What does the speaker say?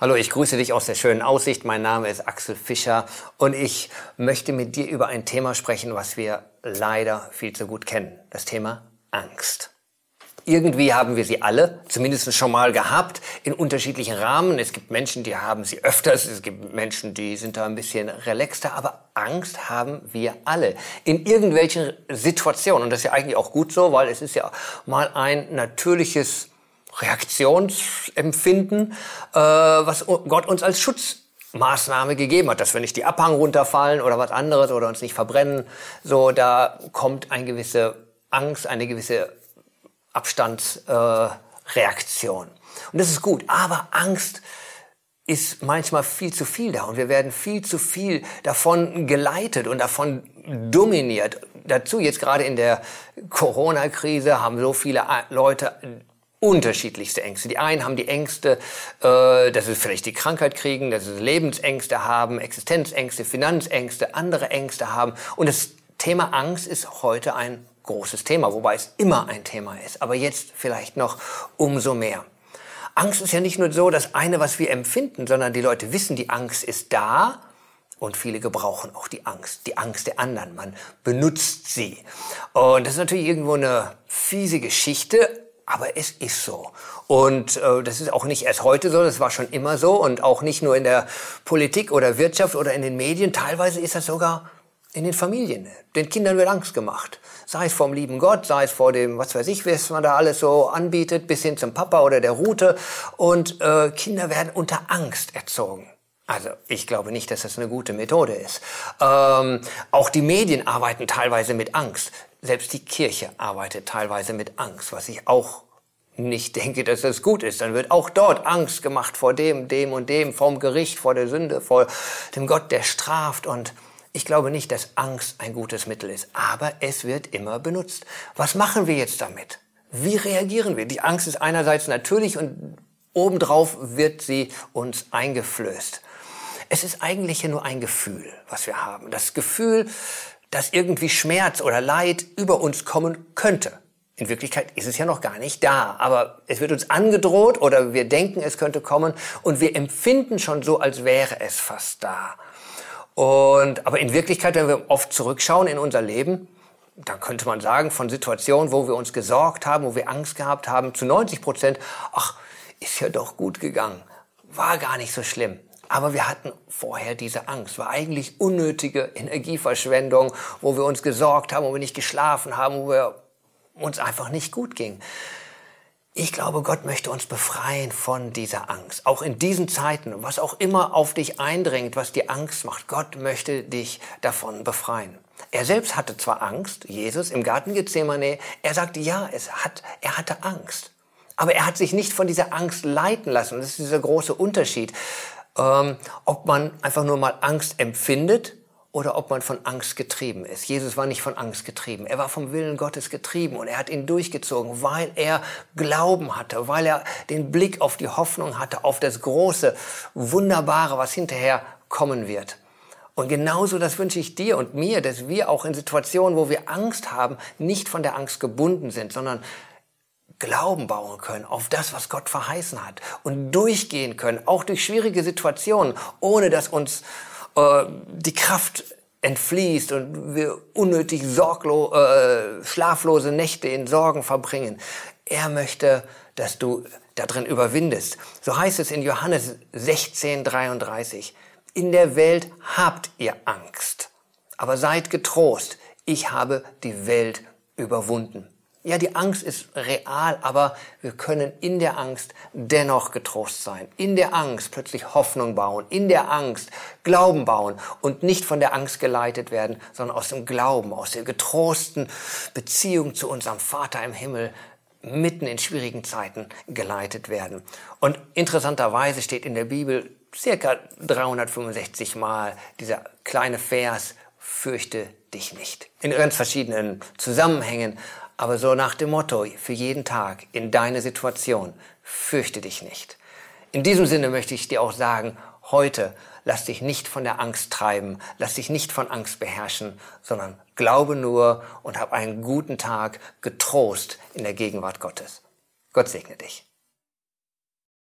Hallo, ich grüße dich aus der schönen Aussicht. Mein Name ist Axel Fischer und ich möchte mit dir über ein Thema sprechen, was wir leider viel zu gut kennen. Das Thema Angst. Irgendwie haben wir sie alle, zumindest schon mal gehabt, in unterschiedlichen Rahmen. Es gibt Menschen, die haben sie öfters, es gibt Menschen, die sind da ein bisschen relaxter, aber Angst haben wir alle in irgendwelchen Situationen. Und das ist ja eigentlich auch gut so, weil es ist ja mal ein natürliches Reaktionsempfinden, äh, was Gott uns als Schutzmaßnahme gegeben hat, dass wir nicht die Abhang runterfallen oder was anderes oder uns nicht verbrennen. So, da kommt eine gewisse Angst, eine gewisse Abstandsreaktion. Äh, und das ist gut. Aber Angst ist manchmal viel zu viel da und wir werden viel zu viel davon geleitet und davon dominiert. Dazu jetzt gerade in der Corona-Krise haben so viele Leute unterschiedlichste Ängste. Die einen haben die Ängste, äh, dass sie vielleicht die Krankheit kriegen, dass sie Lebensängste haben, Existenzängste, Finanzängste, andere Ängste haben. Und das Thema Angst ist heute ein großes Thema, wobei es immer ein Thema ist, aber jetzt vielleicht noch umso mehr. Angst ist ja nicht nur so das eine, was wir empfinden, sondern die Leute wissen, die Angst ist da und viele gebrauchen auch die Angst, die Angst der anderen. Man benutzt sie. Und das ist natürlich irgendwo eine fiese Geschichte, aber es ist so. Und äh, das ist auch nicht erst heute so, das war schon immer so und auch nicht nur in der Politik oder Wirtschaft oder in den Medien. Teilweise ist das sogar in den Familien. Den Kindern wird Angst gemacht. Sei es vom lieben Gott, sei es vor dem, was weiß ich, was man da alles so anbietet, bis hin zum Papa oder der Route. Und äh, Kinder werden unter Angst erzogen. Also ich glaube nicht, dass das eine gute Methode ist. Ähm, auch die Medien arbeiten teilweise mit Angst. Selbst die Kirche arbeitet teilweise mit Angst, was ich auch nicht denke, dass das gut ist. Dann wird auch dort Angst gemacht vor dem, dem und dem, vom Gericht, vor der Sünde, vor dem Gott, der straft. Und ich glaube nicht, dass Angst ein gutes Mittel ist. Aber es wird immer benutzt. Was machen wir jetzt damit? Wie reagieren wir? Die Angst ist einerseits natürlich und obendrauf wird sie uns eingeflößt. Es ist eigentlich ja nur ein Gefühl, was wir haben. Das Gefühl, dass irgendwie Schmerz oder Leid über uns kommen könnte. In Wirklichkeit ist es ja noch gar nicht da, aber es wird uns angedroht oder wir denken, es könnte kommen und wir empfinden schon so, als wäre es fast da. Und, aber in Wirklichkeit, wenn wir oft zurückschauen in unser Leben, dann könnte man sagen, von Situationen, wo wir uns gesorgt haben, wo wir Angst gehabt haben, zu 90 Prozent, ach, ist ja doch gut gegangen, war gar nicht so schlimm. Aber wir hatten vorher diese Angst, war eigentlich unnötige Energieverschwendung, wo wir uns gesorgt haben, wo wir nicht geschlafen haben, wo wir uns einfach nicht gut ging. Ich glaube, Gott möchte uns befreien von dieser Angst. Auch in diesen Zeiten, was auch immer auf dich eindringt, was dir Angst macht, Gott möchte dich davon befreien. Er selbst hatte zwar Angst, Jesus im Garten Gethsemane, er sagte ja, es hat, er hatte Angst. Aber er hat sich nicht von dieser Angst leiten lassen. Das ist dieser große Unterschied ähm, ob man einfach nur mal Angst empfindet oder ob man von Angst getrieben ist. Jesus war nicht von Angst getrieben. Er war vom Willen Gottes getrieben und er hat ihn durchgezogen, weil er Glauben hatte, weil er den Blick auf die Hoffnung hatte, auf das große, wunderbare, was hinterher kommen wird. Und genauso das wünsche ich dir und mir, dass wir auch in Situationen, wo wir Angst haben, nicht von der Angst gebunden sind, sondern Glauben bauen können auf das, was Gott verheißen hat und durchgehen können, auch durch schwierige Situationen, ohne dass uns äh, die Kraft entfließt und wir unnötig sorglo äh, schlaflose Nächte in Sorgen verbringen. Er möchte, dass du darin überwindest. So heißt es in Johannes 16, 33. In der Welt habt ihr Angst, aber seid getrost. Ich habe die Welt überwunden. Ja, die Angst ist real, aber wir können in der Angst dennoch getrost sein. In der Angst plötzlich Hoffnung bauen, in der Angst Glauben bauen und nicht von der Angst geleitet werden, sondern aus dem Glauben, aus der getrosten Beziehung zu unserem Vater im Himmel mitten in schwierigen Zeiten geleitet werden. Und interessanterweise steht in der Bibel circa 365 Mal dieser kleine Vers, fürchte dich nicht. In ganz verschiedenen Zusammenhängen, aber so nach dem Motto, für jeden Tag, in deine Situation, fürchte dich nicht. In diesem Sinne möchte ich dir auch sagen, heute lass dich nicht von der Angst treiben, lass dich nicht von Angst beherrschen, sondern glaube nur und hab einen guten Tag getrost in der Gegenwart Gottes. Gott segne dich.